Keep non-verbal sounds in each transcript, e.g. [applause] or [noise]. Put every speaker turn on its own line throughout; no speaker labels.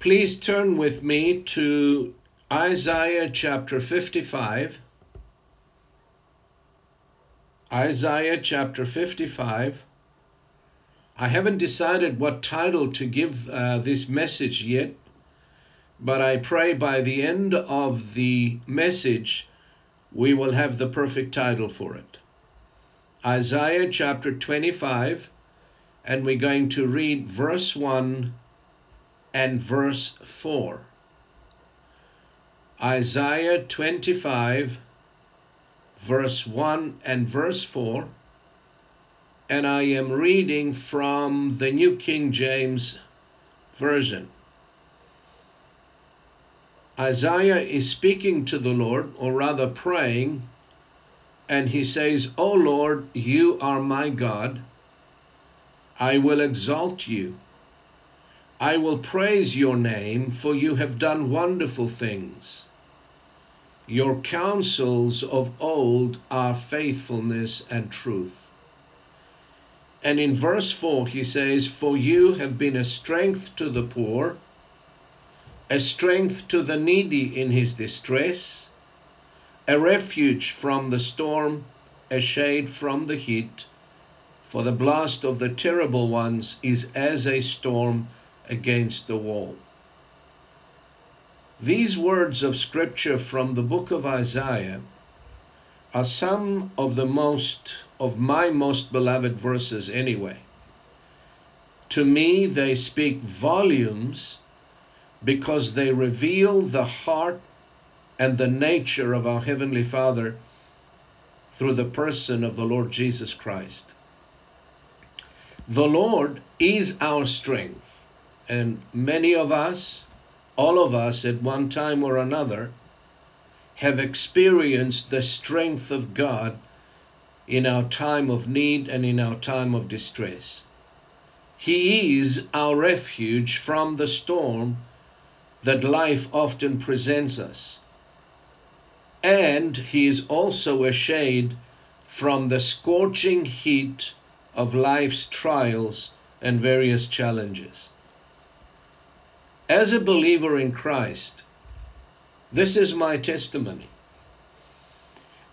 Please turn with me to Isaiah chapter 55. Isaiah chapter 55. I haven't decided what title to give uh, this message yet, but I pray by the end of the message we will have the perfect title for it. Isaiah chapter 25, and we're going to read verse 1 and verse 4. Isaiah 25, verse 1 and verse 4. And I am reading from the New King James Version. Isaiah is speaking to the Lord, or rather praying, and he says, O Lord, you are my God. I will exalt you. I will praise your name, for you have done wonderful things. Your counsels of old are faithfulness and truth. And in verse 4, he says, For you have been a strength to the poor, a strength to the needy in his distress, a refuge from the storm, a shade from the heat. For the blast of the terrible ones is as a storm against the wall. These words of scripture from the book of Isaiah are some of the most of my most beloved verses anyway. To me, they speak volumes because they reveal the heart and the nature of our Heavenly Father through the person of the Lord Jesus Christ. The Lord is our strength, and many of us, all of us at one time or another, have experienced the strength of God in our time of need and in our time of distress. He is our refuge from the storm that life often presents us. And He is also a shade from the scorching heat of life's trials and various challenges. As a believer in Christ, this is my testimony.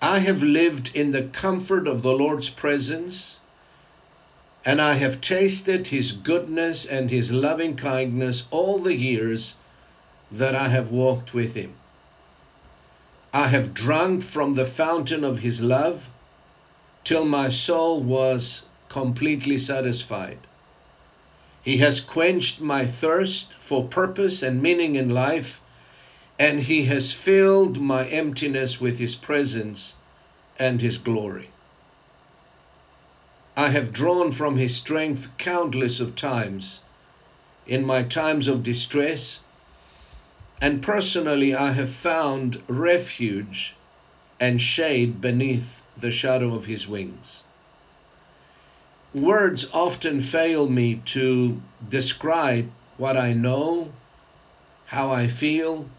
I have lived in the comfort of the Lord's presence, and I have tasted His goodness and His loving kindness all the years that I have walked with Him. I have drunk from the fountain of His love till my soul was completely satisfied. He has quenched my thirst for purpose and meaning in life, and He has filled my emptiness with His presence and His glory. I have drawn from His strength countless of times in my times of distress, and personally I have found refuge and shade beneath the shadow of His wings. Words often fail me to describe what I know, how I feel,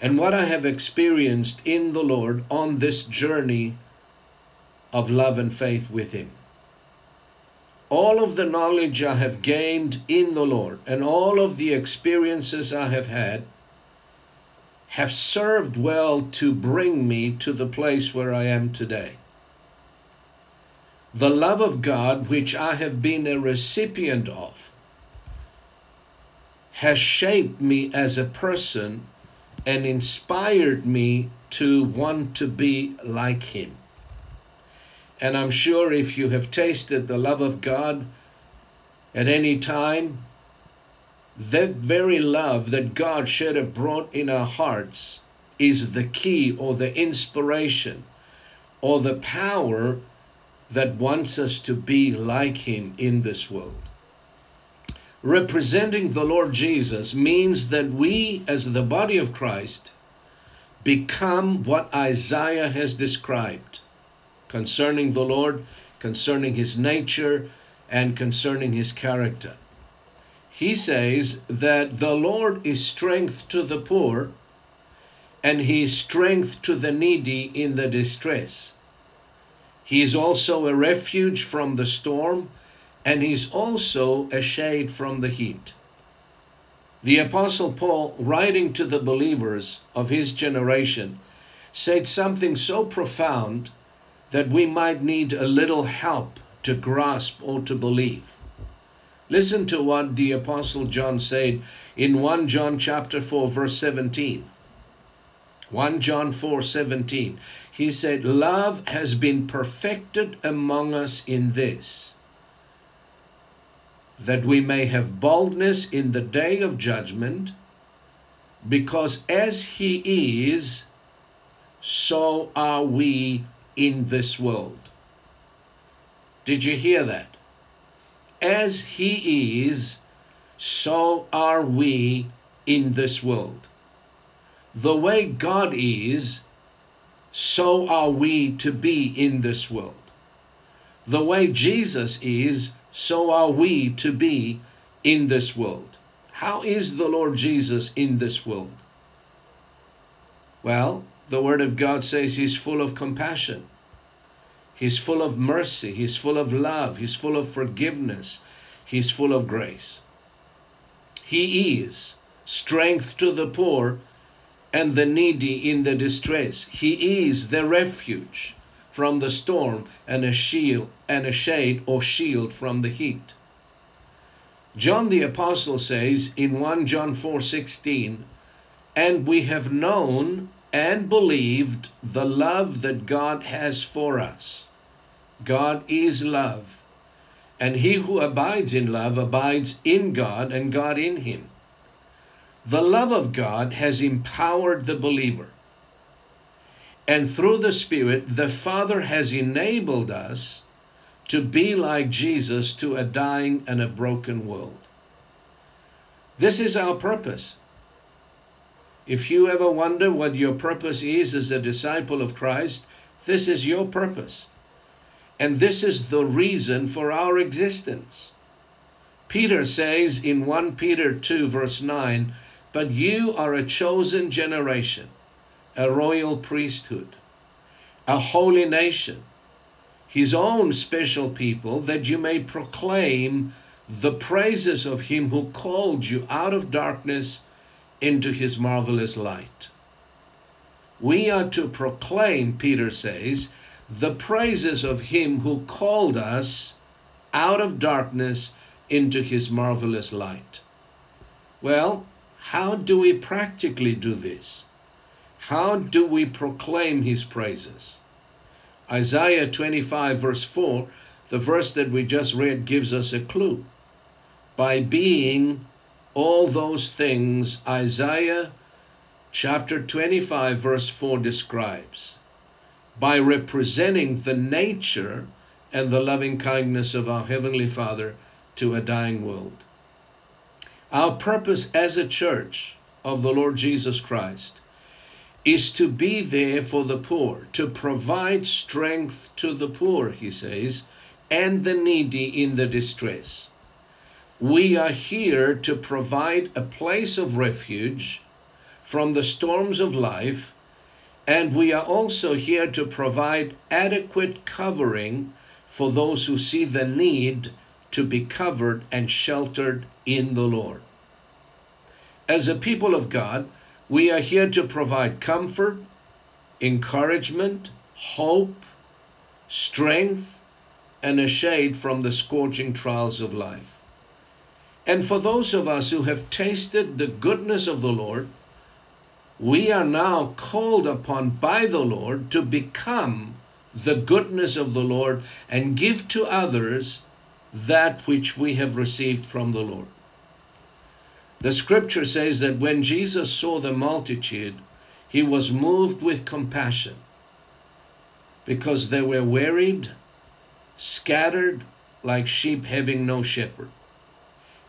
and what I have experienced in the Lord on this journey of love and faith with Him. All of the knowledge I have gained in the Lord and all of the experiences I have had have served well to bring me to the place where I am today. The love of God, which I have been a recipient of, has shaped me as a person and inspired me to want to be like Him. And I'm sure if you have tasted the love of God at any time, that very love that God should have brought in our hearts is the key or the inspiration or the power that wants us to be like him in this world. Representing the Lord Jesus means that we, as the body of Christ, become what Isaiah has described concerning the Lord, concerning his nature, and concerning his character. He says that the Lord is strength to the poor and he is strength to the needy in the distress. He is also a refuge from the storm and he is also a shade from the heat. The Apostle Paul, writing to the believers of his generation, said something so profound that we might need a little help to grasp or to believe. Listen to what the apostle John said in 1 John chapter 4 verse 17. 1 John 4:17. He said, "Love has been perfected among us in this, that we may have boldness in the day of judgment, because as he is, so are we in this world." Did you hear that? As He is, so are we in this world. The way God is, so are we to be in this world. The way Jesus is, so are we to be in this world. How is the Lord Jesus in this world? Well, the Word of God says He's full of compassion. He's full of mercy. He's full of love. He's full of forgiveness. He's full of grace. He is strength to the poor and the needy in the distress. He is the refuge from the storm and a shield and a shade or shield from the heat. John the apostle says in 1 John 4:16, "And we have known and believed the love that God has for us." God is love. And he who abides in love abides in God and God in him. The love of God has empowered the believer. And through the Spirit, the Father has enabled us to be like Jesus to a dying and a broken world. This is our purpose. If you ever wonder what your purpose is as a disciple of Christ, this is your purpose. And this is the reason for our existence. Peter says in 1 Peter 2, verse 9, But you are a chosen generation, a royal priesthood, a holy nation, his own special people, that you may proclaim the praises of him who called you out of darkness into his marvelous light. We are to proclaim, Peter says, the praises of him who called us out of darkness into his marvelous light. Well, how do we practically do this? How do we proclaim his praises? Isaiah 25, verse 4, the verse that we just read, gives us a clue. By being all those things Isaiah chapter 25, verse 4 describes by representing the nature and the loving kindness of our Heavenly Father to a dying world. Our purpose as a church of the Lord Jesus Christ is to be there for the poor, to provide strength to the poor, he says, and the needy in the distress. We are here to provide a place of refuge from the storms of life and we are also here to provide adequate covering for those who see the need to be covered and sheltered in the Lord. As a people of God, we are here to provide comfort, encouragement, hope, strength, and a shade from the scorching trials of life. And for those of us who have tasted the goodness of the Lord, we are now called upon by the Lord to become the goodness of the Lord and give to others that which we have received from the Lord. The scripture says that when Jesus saw the multitude, he was moved with compassion because they were wearied scattered like sheep having no shepherd.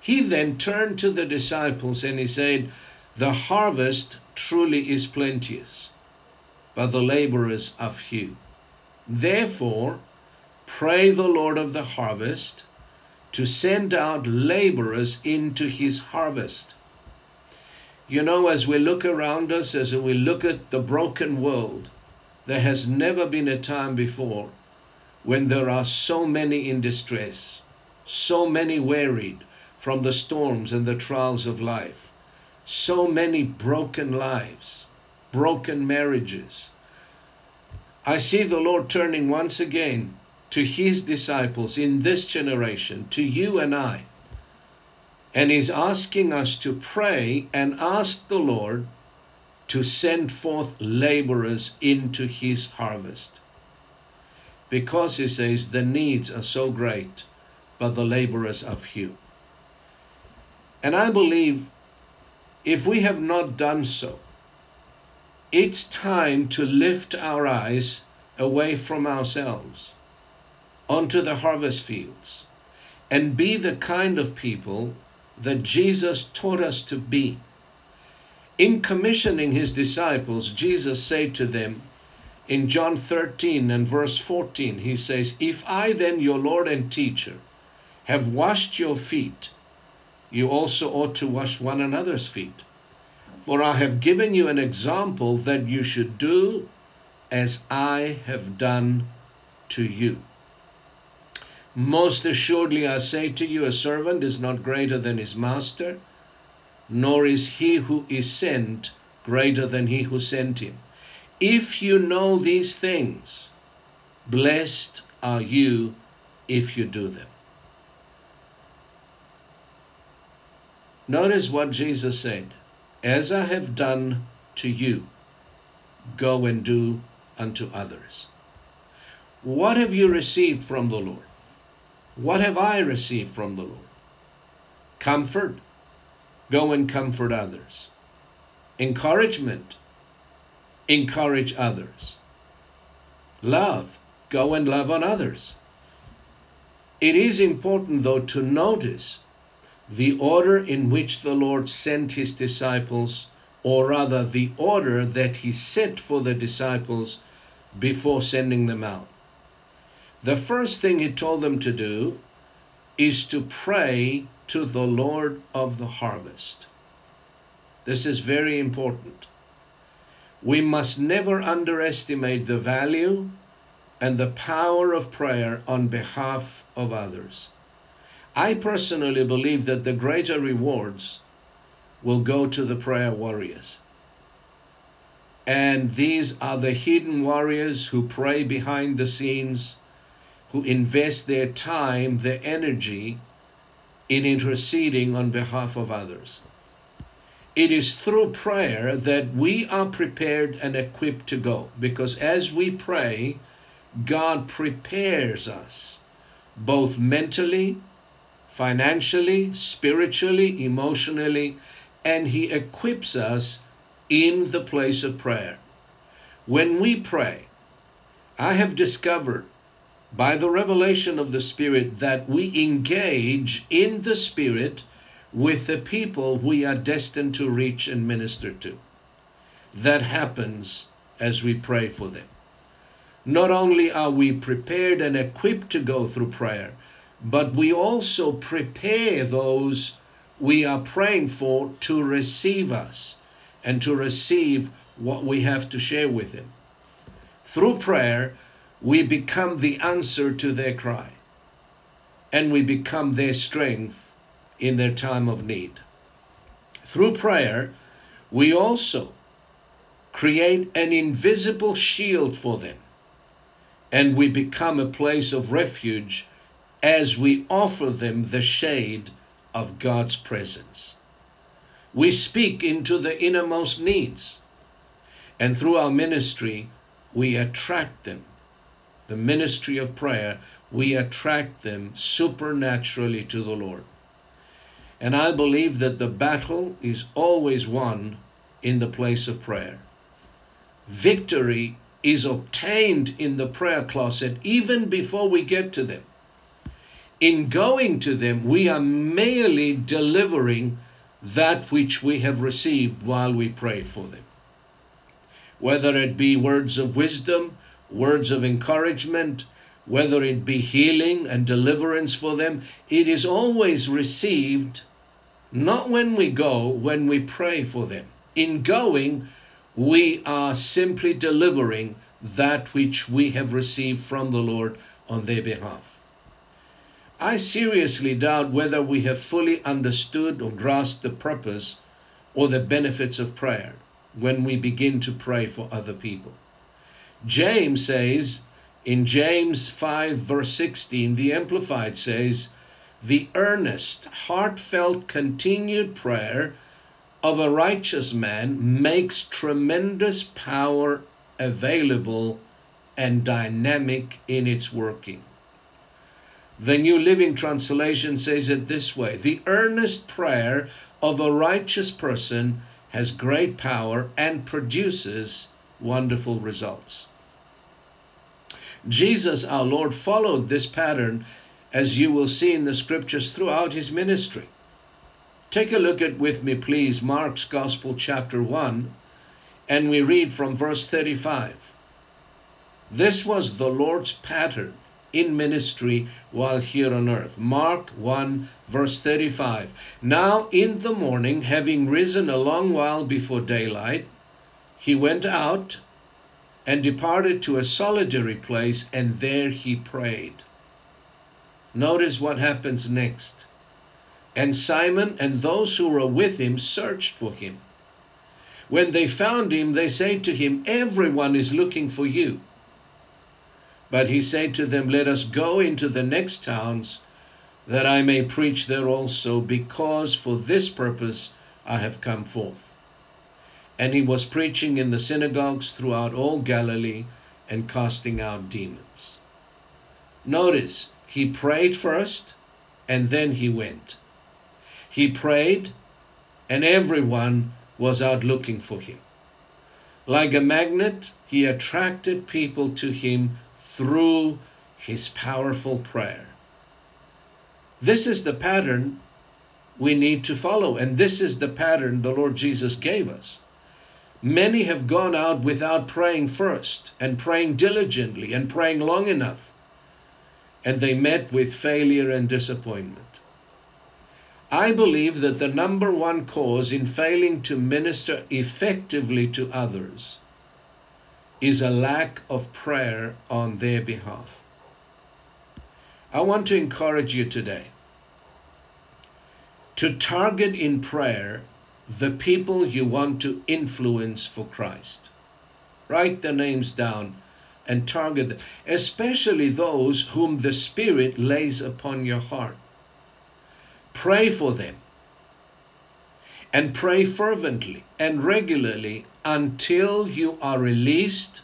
He then turned to the disciples and he said, The harvest truly is plenteous, but the laborers are few. Therefore, pray the Lord of the harvest to send out laborers into his harvest. You know, as we look around us, as we look at the broken world, there has never been a time before when there are so many in distress, so many wearied from the storms and the trials of life, so many broken lives, broken marriages. I see the Lord turning once again to his disciples in this generation, to you and I. And he's asking us to pray and ask the Lord to send forth laborers into his harvest. Because he says the needs are so great, but the laborers are few. And I believe if we have not done so, it's time to lift our eyes away from ourselves onto the harvest fields and be the kind of people that Jesus taught us to be. In commissioning his disciples, Jesus said to them in John 13 and verse 14, he says, If I then, your Lord and teacher, have washed your feet, you also ought to wash one another's feet. For I have given you an example that you should do as I have done to you. Most assuredly, I say to you, a servant is not greater than his master, nor is he who is sent greater than he who sent him. If you know these things, blessed are you if you do them. Notice what Jesus said As I have done to you, go and do unto others. What have you received from the Lord? What have I received from the Lord? Comfort. Go and comfort others. Encouragement. Encourage others. Love. Go and love on others. It is important, though, to notice the order in which the Lord sent his disciples, or rather, the order that he set for the disciples before sending them out the first thing he told them to do is to pray to the Lord of the harvest. This is very important. We must never underestimate the value and the power of prayer on behalf of others. I personally believe that the greater rewards will go to the prayer warriors. And these are the hidden warriors who pray behind the scenes who invest their time, their energy in interceding on behalf of others. It is through prayer that we are prepared and equipped to go because as we pray, God prepares us both mentally, financially, spiritually, emotionally, and He equips us in the place of prayer. When we pray, I have discovered by the revelation of the Spirit that we engage in the Spirit with the people we are destined to reach and minister to. That happens as we pray for them. Not only are we prepared and equipped to go through prayer, but we also prepare those we are praying for to receive us and to receive what we have to share with them. Through prayer, we become the answer to their cry and we become their strength in their time of need. Through prayer, we also create an invisible shield for them and we become a place of refuge as we offer them the shade of God's presence. We speak into the innermost needs, and through our ministry, we attract them the ministry of prayer, we attract them supernaturally to the Lord. And I believe that the battle is always won in the place of prayer. Victory is obtained in the prayer closet even before we get to them. In going to them, we are merely delivering that which we have received while we prayed for them. Whether it be words of wisdom, words of encouragement, whether it be healing and deliverance for them, it is always received not when we go, when we pray for them. In going, we are simply delivering that which we have received from the Lord on their behalf. I seriously doubt whether we have fully understood or grasped the purpose or the benefits of prayer when we begin to pray for other people. James says in James 5, verse 16, the Amplified says, the earnest, heartfelt, continued prayer of a righteous man makes tremendous power available and dynamic in its working. The New Living Translation says it this way The earnest prayer of a righteous person has great power and produces wonderful results. Jesus, our Lord, followed this pattern as you will see in the scriptures throughout his ministry. Take a look at with me, please, Mark's Gospel, chapter 1, and we read from verse 35. This was the Lord's pattern in ministry while here on earth. Mark 1, verse 35. Now in the morning, having risen a long while before daylight, he went out and departed to a solitary place, and there he prayed. Notice what happens next. And Simon and those who were with him searched for him. When they found him, they said to him, Everyone is looking for you. But he said to them, Let us go into the next towns, that I may preach there also, because for this purpose I have come forth. And he was preaching in the synagogues throughout all Galilee and casting out demons. Notice, he prayed first and then he went. He prayed and everyone was out looking for him. Like a magnet, he attracted people to him through his powerful prayer. This is the pattern we need to follow, and this is the pattern the Lord Jesus gave us. Many have gone out without praying first, and praying diligently, and praying long enough and they met with failure and disappointment. I believe that the number one cause in failing to minister effectively to others is a lack of prayer on their behalf. I want to encourage you today to target in prayer the people you want to influence for Christ. Write their names down and target them, especially those whom the Spirit lays upon your heart. Pray for them and pray fervently and regularly until you are released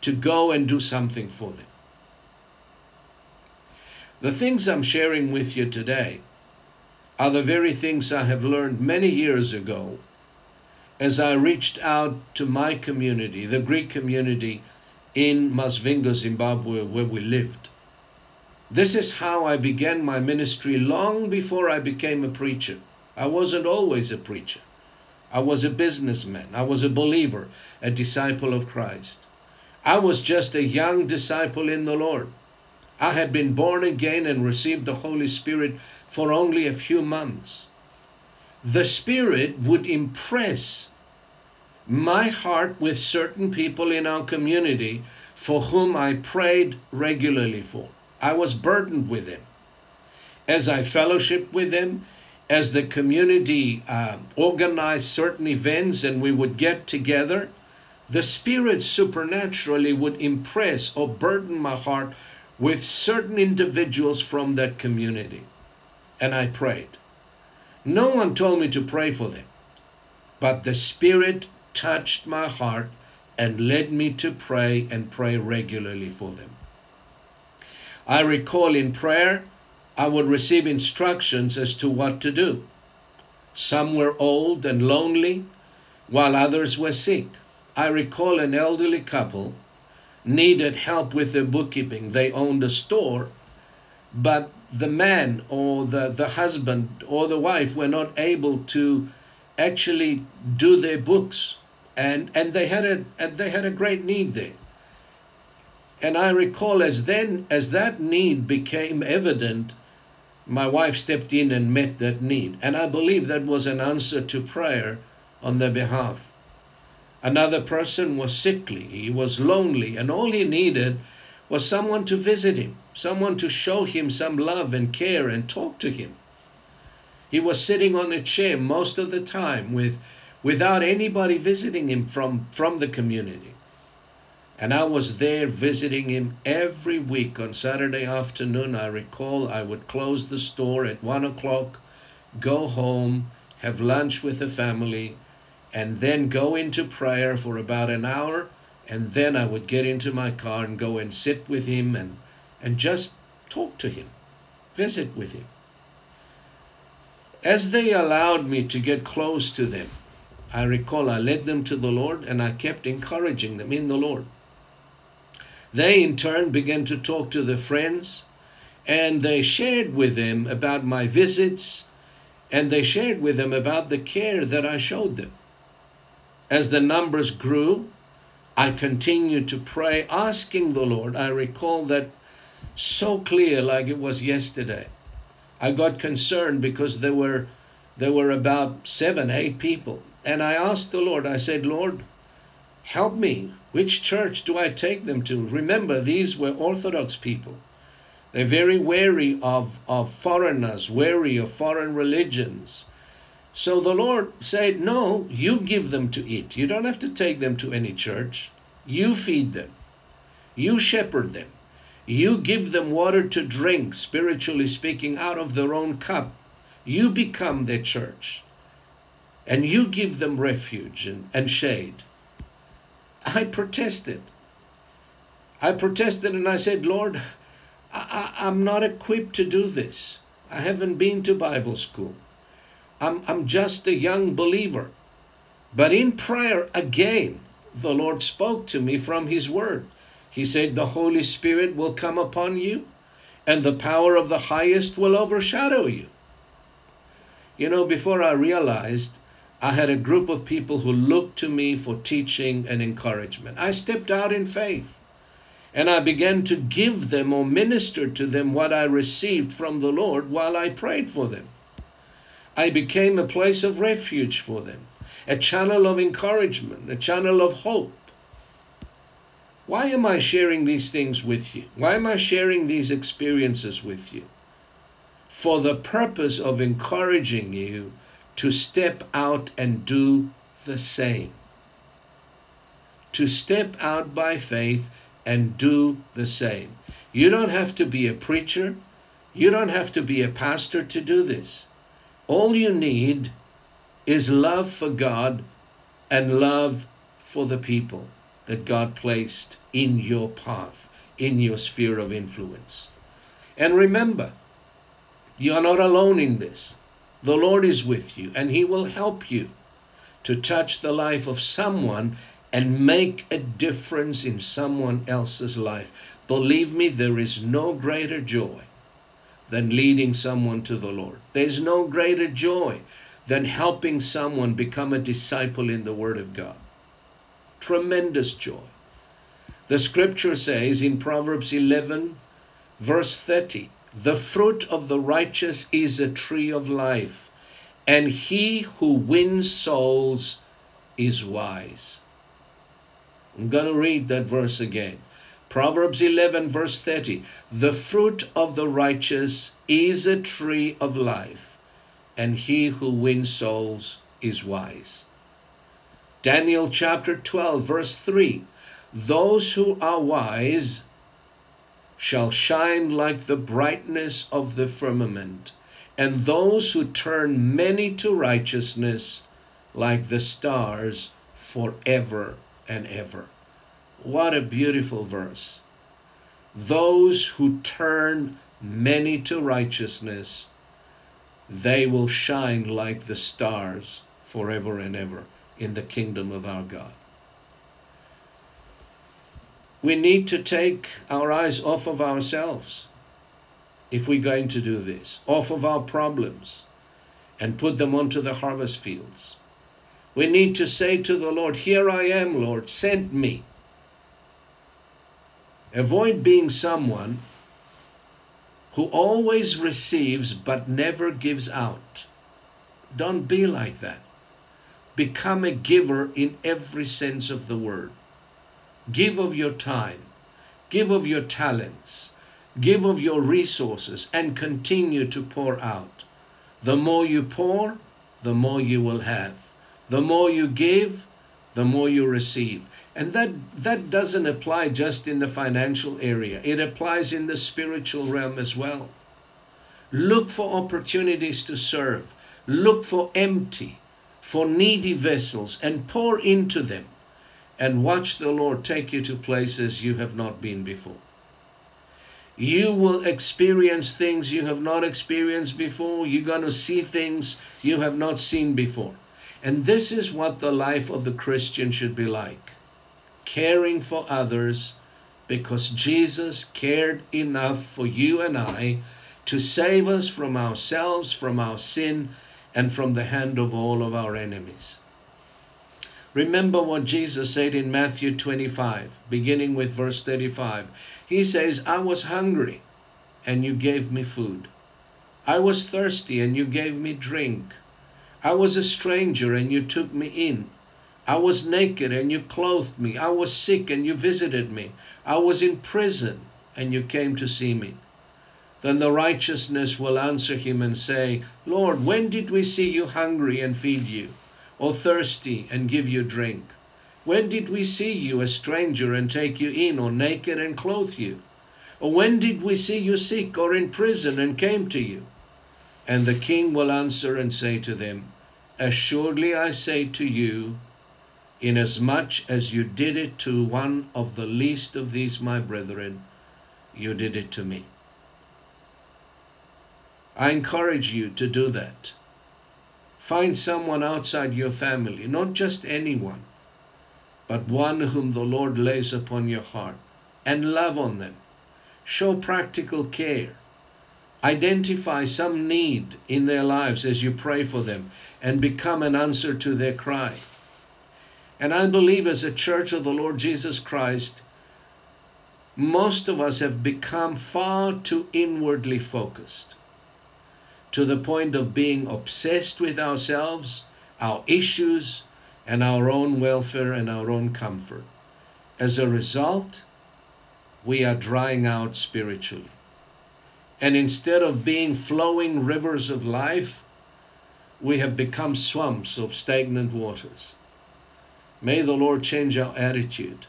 to go and do something for them. The things I'm sharing with you today are the very things I have learned many years ago as I reached out to my community, the Greek community in Masvingo, Zimbabwe, where we lived. This is how I began my ministry long before I became a preacher. I wasn't always a preacher. I was a businessman. I was a believer, a disciple of Christ. I was just a young disciple in the Lord. I had been born again and received the Holy Spirit for only a few months. The Spirit would impress my heart with certain people in our community for whom I prayed regularly for. I was burdened with them. As I fellowshiped with them, as the community uh, organized certain events and we would get together, the Spirit supernaturally would impress or burden my heart with certain individuals from that community. And I prayed. No one told me to pray for them, but the Spirit touched my heart and led me to pray and pray regularly for them. I recall in prayer, I would receive instructions as to what to do. Some were old and lonely, while others were sick. I recall an elderly couple needed help with their bookkeeping. They owned a store, but the man or the, the husband or the wife were not able to actually do their books. And and they had a and they had a great need there. And i recall as then as that need became evident my wife stepped in and met that need. And i believe that was an answer to prayer on their behalf another person was sickly he was lonely and all he needed was someone to visit him someone to show him some love and care and talk to him he was sitting on a chair most of the time with without anybody visiting him from, from the community. And I was there visiting him every week on Saturday afternoon. I recall I would close the store at one o'clock, go home, have lunch with the family, and then go into prayer for about an hour. And then I would get into my car and go and sit with him and, and just talk to him, visit with him. As they allowed me to get close to them, I recall I led them to the Lord and I kept encouraging them in the Lord. They in turn began to talk to their friends and they shared with them about my visits and they shared with them about the care that I showed them. As the numbers grew, I continued to pray, asking the Lord. I recall that so clear like it was yesterday. I got concerned because there were there were about seven, eight people and I asked the Lord, I said, Lord, help me. Which church do I take them to? Remember, these were Orthodox people. They're very wary of, of foreigners, wary of foreign religions. So the Lord said, No, you give them to eat. You don't have to take them to any church. You feed them, you shepherd them, you give them water to drink, spiritually speaking, out of their own cup. You become their church and you give them refuge and, and shade. I protested. I protested and I said, Lord, I, am not equipped to do this. I haven't been to Bible school. I'm, I'm just a young believer. But in prayer, again, the Lord spoke to me from His Word. He said, The Holy Spirit will come upon you, and the power of the highest will overshadow you. You know, before I realized I had a group of people who looked to me for teaching and encouragement. I stepped out in faith and I began to give them or minister to them what I received from the Lord while I prayed for them. I became a place of refuge for them, a channel of encouragement, a channel of hope. Why am I sharing these things with you? Why am I sharing these experiences with you? For the purpose of encouraging you to step out and do the same. To step out by faith and do the same. You don't have to be a preacher. You don't have to be a pastor to do this. All you need is love for God and love for the people that God placed in your path, in your sphere of influence. And remember, you are not alone in this. The Lord is with you and He will help you to touch the life of someone and make a difference in someone else's life. Believe me, there is no greater joy than leading someone to the Lord. There's no greater joy than helping someone become a disciple in the Word of God. Tremendous joy. The scripture says in Proverbs 11, verse 30, the fruit of the righteous is a tree of life, and he who wins souls is wise. I'm going to read that verse again. Proverbs 11, verse 30. The fruit of the righteous is a tree of life, and he who wins souls is wise. Daniel chapter 12, verse 3. Those who are wise shall shine like the brightness of the firmament, and those who turn many to righteousness like the stars forever and ever. What a beautiful verse. Those who turn many to righteousness, they will shine like the stars forever and ever in the kingdom of our God. We need to take our eyes off of ourselves if we're going to do this, off of our problems, and put them onto the harvest fields. We need to say to the Lord, Here I am, Lord, send me. Avoid being someone who always receives but never gives out. Don't be like that. Become a giver in every sense of the word. Give of your time, give of your talents, give of your resources, and continue to pour out. The more you pour, the more you will have. The more you give, the more you receive. And that, that doesn't apply just in the financial area, it applies in the spiritual realm as well. Look for opportunities to serve, look for empty, for needy vessels, and pour into them. And watch the Lord take you to places you have not been before. You will experience things you have not experienced before. You're going to see things you have not seen before. And this is what the life of the Christian should be like caring for others because Jesus cared enough for you and I to save us from ourselves, from our sin, and from the hand of all of our enemies. Remember what Jesus said in Matthew 25, beginning with verse 35. He says, I was hungry, and you gave me food. I was thirsty, and you gave me drink. I was a stranger and you took me in. I was naked and you clothed me. I was sick and you visited me. I was in prison and you came to see me. Then the righteousness will answer him and say, Lord, when did we see you hungry and feed you, or thirsty and give you drink? When did we see you a stranger and take you in, or naked and clothe you? Or when did we see you sick or in prison and came to you? And the king will answer and say to them, Assuredly I say to you, inasmuch as you did it to one of the least of these my brethren, you did it to me. I encourage you to do that. Find someone outside your family, not just anyone, but one whom the Lord lays upon your heart, and love on them. Show practical care Identify some need in their lives as you pray for them and become an answer to their cry. And I believe, as a church of the Lord Jesus Christ, most of us have become far too inwardly focused to the point of being obsessed with ourselves, our issues, and our own welfare and our own comfort. As a result, we are drying out spiritually. And instead of being flowing rivers of life, we have become swamps of stagnant waters. May the Lord change our attitude.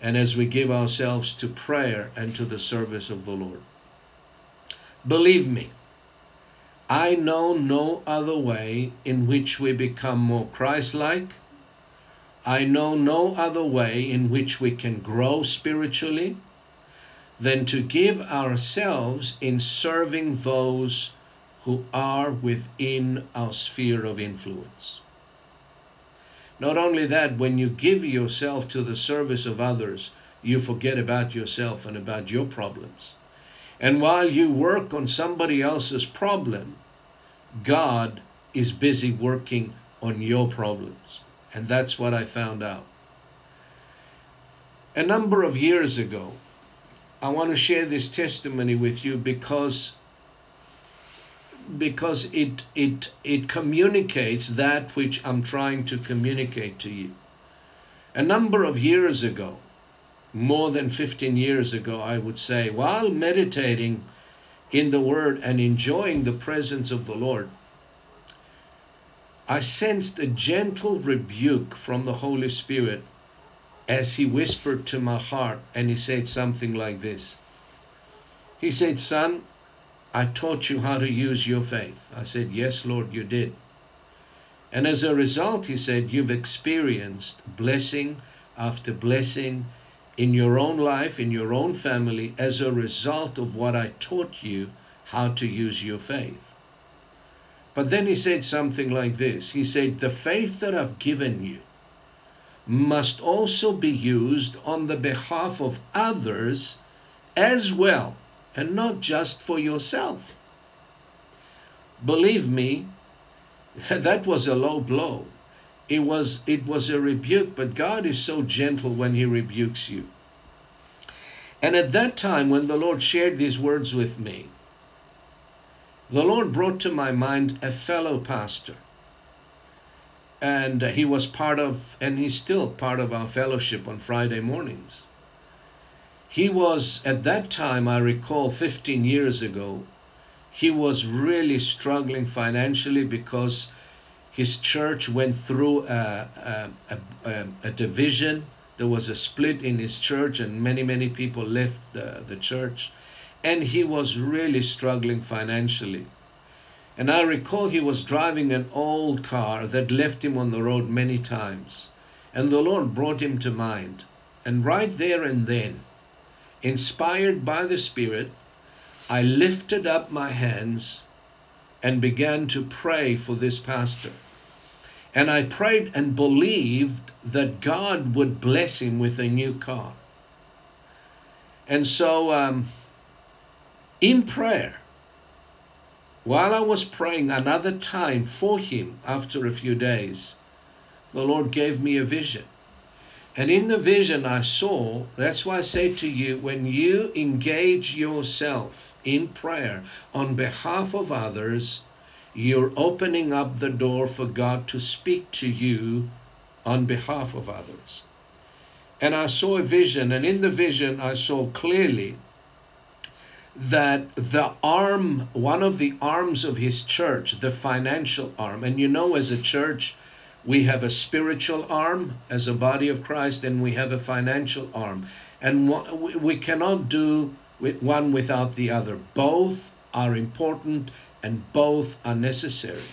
And as we give ourselves to prayer and to the service of the Lord, believe me, I know no other way in which we become more Christ like. I know no other way in which we can grow spiritually than to give ourselves in serving those who are within our sphere of influence. Not only that, when you give yourself to the service of others, you forget about yourself and about your problems. And while you work on somebody else's problem, God is busy working on your problems. And that's what I found out. A number of years ago, I want to share this testimony with you because because it it it communicates that which I'm trying to communicate to you. A number of years ago, more than 15 years ago, I would say, while meditating in the Word and enjoying the presence of the Lord, I sensed a gentle rebuke from the Holy Spirit as he whispered to my heart and he said something like this. He said, Son, I taught you how to use your faith. I said, Yes, Lord, you did. And as a result, he said, You've experienced blessing after blessing in your own life, in your own family, as a result of what I taught you how to use your faith. But then he said something like this He said, The faith that I've given you must also be used on the behalf of others as well, and not just for yourself. Believe me, [laughs] that was a low blow. It was it was a rebuke, but God is so gentle when he rebukes you. And at that time when the Lord shared these words with me, the Lord brought to my mind a fellow pastor. And he was part of, and he's still part of our fellowship on Friday mornings. He was, at that time, I recall 15 years ago, he was really struggling financially because his church went through a, a, a, a, division. There was a split in his church, and many, many people left the, the church. And he was really struggling financially. And I recall he was driving an old car that left him on the road many times. And the Lord brought him to mind. And right there and then, inspired by the Spirit, I lifted up my hands and began to pray for this pastor. And I prayed and believed that God would bless him with a new car. And so, um, in prayer, while I was praying another time for him after a few days, the Lord gave me a vision. And in the vision I saw, that's why I say to you, when you engage yourself in prayer on behalf of others, you're opening up the door for God to speak to you on behalf of others. And I saw a vision, and in the vision, I saw clearly that the arm, one of the arms of his church, the financial arm, and you know, as a church, we have a spiritual arm as a body of Christ, and we have a financial arm. And we cannot do one without the other. Both are important and both are necessary.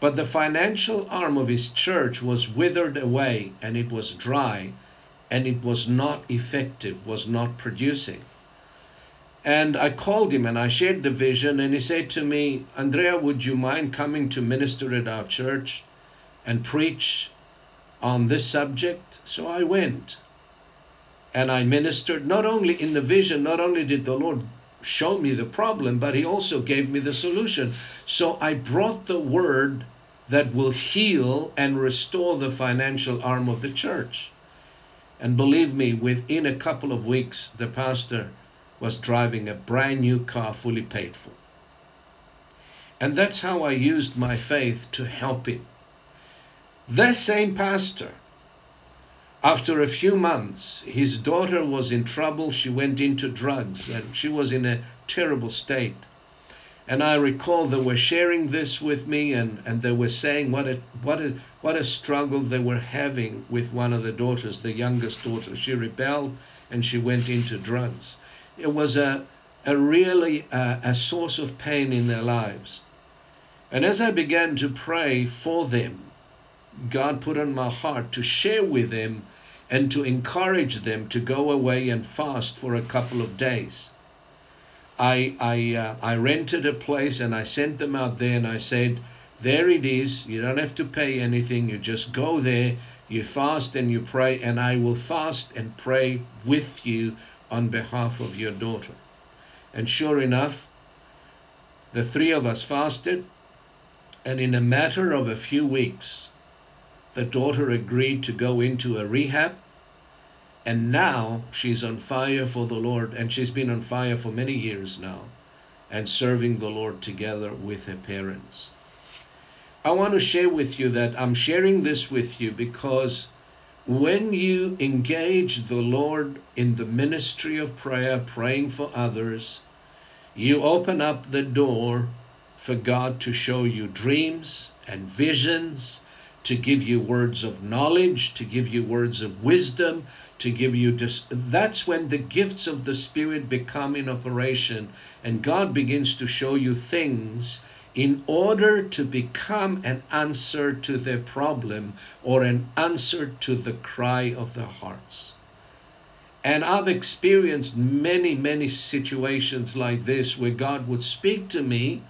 But the financial arm of his church was withered away and it was dry and it was not effective, was not producing. And I called him and I shared the vision, and he said to me, Andrea, would you mind coming to minister at our church and preach on this subject? So I went and I ministered not only in the vision, not only did the Lord show me the problem, but he also gave me the solution. So I brought the word that will heal and restore the financial arm of the church. And believe me, within a couple of weeks, the pastor was driving a brand new car fully paid for. And that's how I used my faith to help him. The same pastor after a few months, his daughter was in trouble. She went into drugs and she was in a terrible state. And I recall they were sharing this with me and, and they were saying what a, what, a, what a struggle they were having with one of the daughters, the youngest daughter. She rebelled and she went into drugs. It was a, a really a, a source of pain in their lives. And as I began to pray for them, God put on my heart to share with them and to encourage them to go away and fast for a couple of days. I I uh, I rented a place and I sent them out there and I said, there it is. You don't have to pay anything. You just go there, you fast and you pray, and I will fast and pray with you on behalf of your daughter. And sure enough, the three of us fasted, and in a matter of a few weeks, the daughter agreed to go into a rehab. And now she's on fire for the Lord, and she's been on fire for many years now, and serving the Lord together with her parents. I want to share with you that I'm sharing this with you because when you engage the Lord in the ministry of prayer, praying for others, you open up the door for God to show you dreams and visions to give you words of knowledge, to give you words of wisdom, to give you dis- that's when the gifts of the Spirit become in operation and God begins to show you things in order to become an answer to their problem or an answer to the cry of their hearts. And I've experienced many, many situations like this where God would speak to me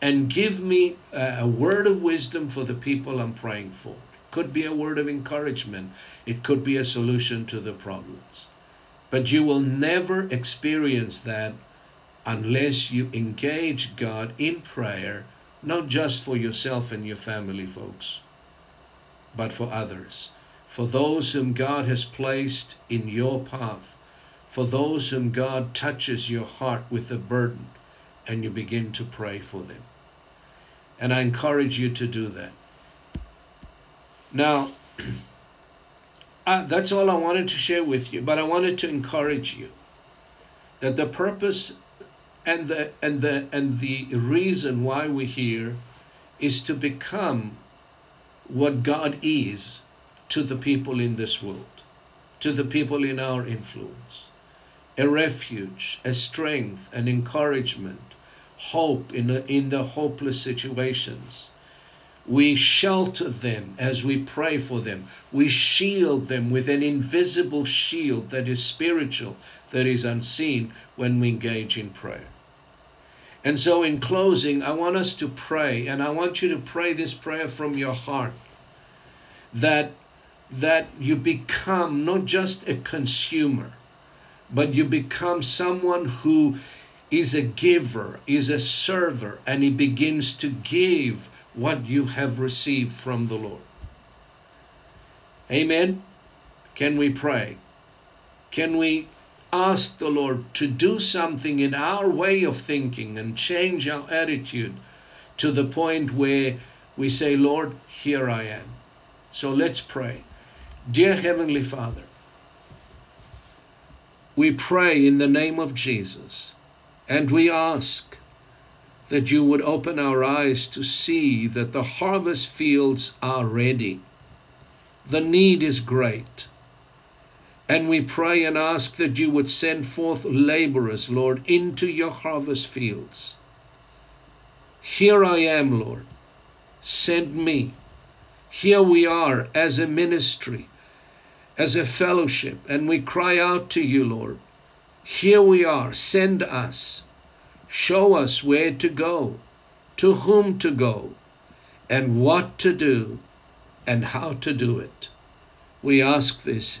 and give me a word of wisdom for the people I'm praying for. It could be a word of encouragement, it could be a solution to the problems. But you will never experience that unless you engage God in prayer, not just for yourself and your family, folks, but for others, for those whom God has placed in your path, for those whom God touches your heart with a burden, and you begin to pray for them. And I encourage you to do that. Now, [clears throat] uh, that's all I wanted to share with you, but I wanted to encourage you that the purpose and the and the and the reason why we're here is to become what God is to the people in this world, to the people in our influence. A refuge, a strength, an encouragement, hope in, in the hopeless situations. We shelter them as we pray for them. We shield them with an invisible shield that is spiritual, that is unseen when we engage in prayer. And so, in closing, I want us to pray, and I want you to pray this prayer from your heart that, that you become not just a consumer, but you become someone who is a giver, is a server, and he begins to give what you have received from the Lord. Amen. Can we pray? Can we ask the Lord to do something in our way of thinking and change our attitude to the point where we say, Lord, here I am. So let's pray. Dear Heavenly Father, we pray in the name of Jesus and we ask that you would open our eyes to see that the harvest fields are ready. The need is great. And we pray and ask that you would send forth laborers, Lord, into your harvest fields. Here I am, Lord. Send me. Here we are as a ministry, as a fellowship, and we cry out to you, Lord. Here we are. Send us. Show us where to go, to whom to go, and what to do, and how to do it. We ask this